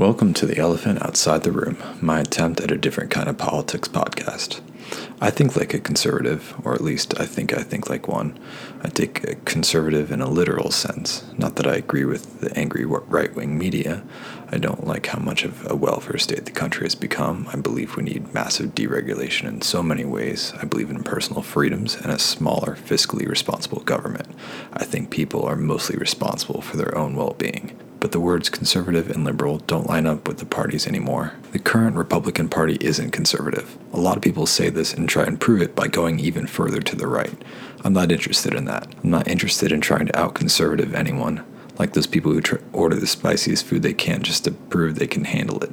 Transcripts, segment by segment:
Welcome to The Elephant Outside the Room, my attempt at a different kind of politics podcast. I think like a conservative, or at least I think I think like one. I take a conservative in a literal sense. Not that I agree with the angry right wing media. I don't like how much of a welfare state the country has become. I believe we need massive deregulation in so many ways. I believe in personal freedoms and a smaller, fiscally responsible government. I think people are mostly responsible for their own well being but the words conservative and liberal don't line up with the parties anymore. The current Republican Party isn't conservative. A lot of people say this and try and prove it by going even further to the right. I'm not interested in that. I'm not interested in trying to out conservative anyone, like those people who tr- order the spiciest food they can just to prove they can handle it.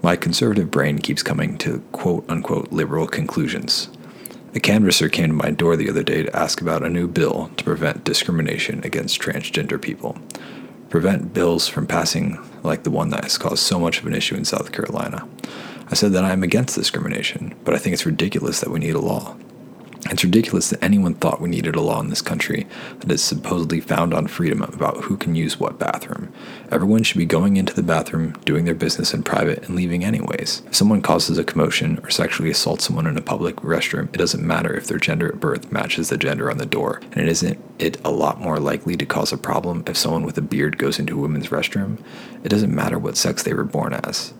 My conservative brain keeps coming to quote unquote liberal conclusions. A canvasser came to my door the other day to ask about a new bill to prevent discrimination against transgender people prevent bills from passing like the one that has caused so much of an issue in South Carolina. I said that I am against discrimination, but I think it's ridiculous that we need a law. It's ridiculous that anyone thought we needed a law in this country that is supposedly found on freedom about who can use what bathroom. Everyone should be going into the bathroom, doing their business in private, and leaving anyways. If someone causes a commotion or sexually assaults someone in a public restroom, it doesn't matter if their gender at birth matches the gender on the door, and it isn't it a lot more likely to cause a problem if someone with a beard goes into a women's restroom? It doesn't matter what sex they were born as.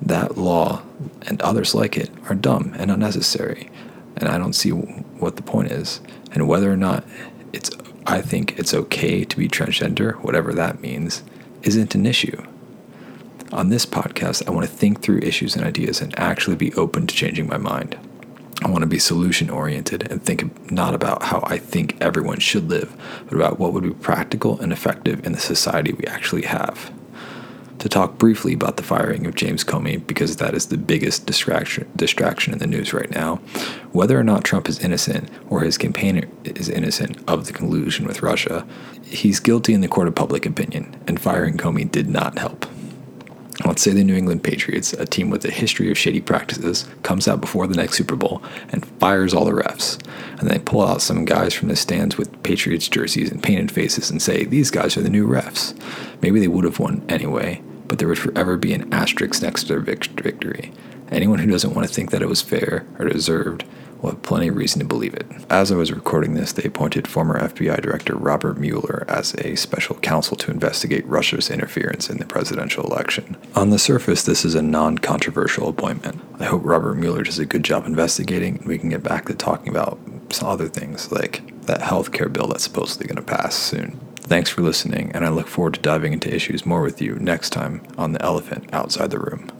That law and others like it are dumb and unnecessary and I don't see what the point is. And whether or not it's, I think it's okay to be transgender, whatever that means, isn't an issue. On this podcast, I want to think through issues and ideas and actually be open to changing my mind. I want to be solution oriented and think not about how I think everyone should live, but about what would be practical and effective in the society we actually have to talk briefly about the firing of James Comey because that is the biggest distraction distraction in the news right now. Whether or not Trump is innocent or his campaign is innocent of the collusion with Russia, he's guilty in the court of public opinion, and firing Comey did not help. Let's say the New England Patriots, a team with a history of shady practices, comes out before the next Super Bowl and fires all the refs. And they pull out some guys from the stands with Patriots jerseys and painted faces and say, These guys are the new refs. Maybe they would have won anyway, but there would forever be an asterisk next to their victory. Anyone who doesn't want to think that it was fair or deserved will have plenty of reason to believe it. As I was recording this, they appointed former FBI Director Robert Mueller as a special counsel to investigate Russia's interference in the presidential election. On the surface, this is a non controversial appointment. I hope Robert Mueller does a good job investigating and we can get back to talking about some other things like that health care bill that's supposedly going to pass soon. Thanks for listening, and I look forward to diving into issues more with you next time on The Elephant Outside the Room.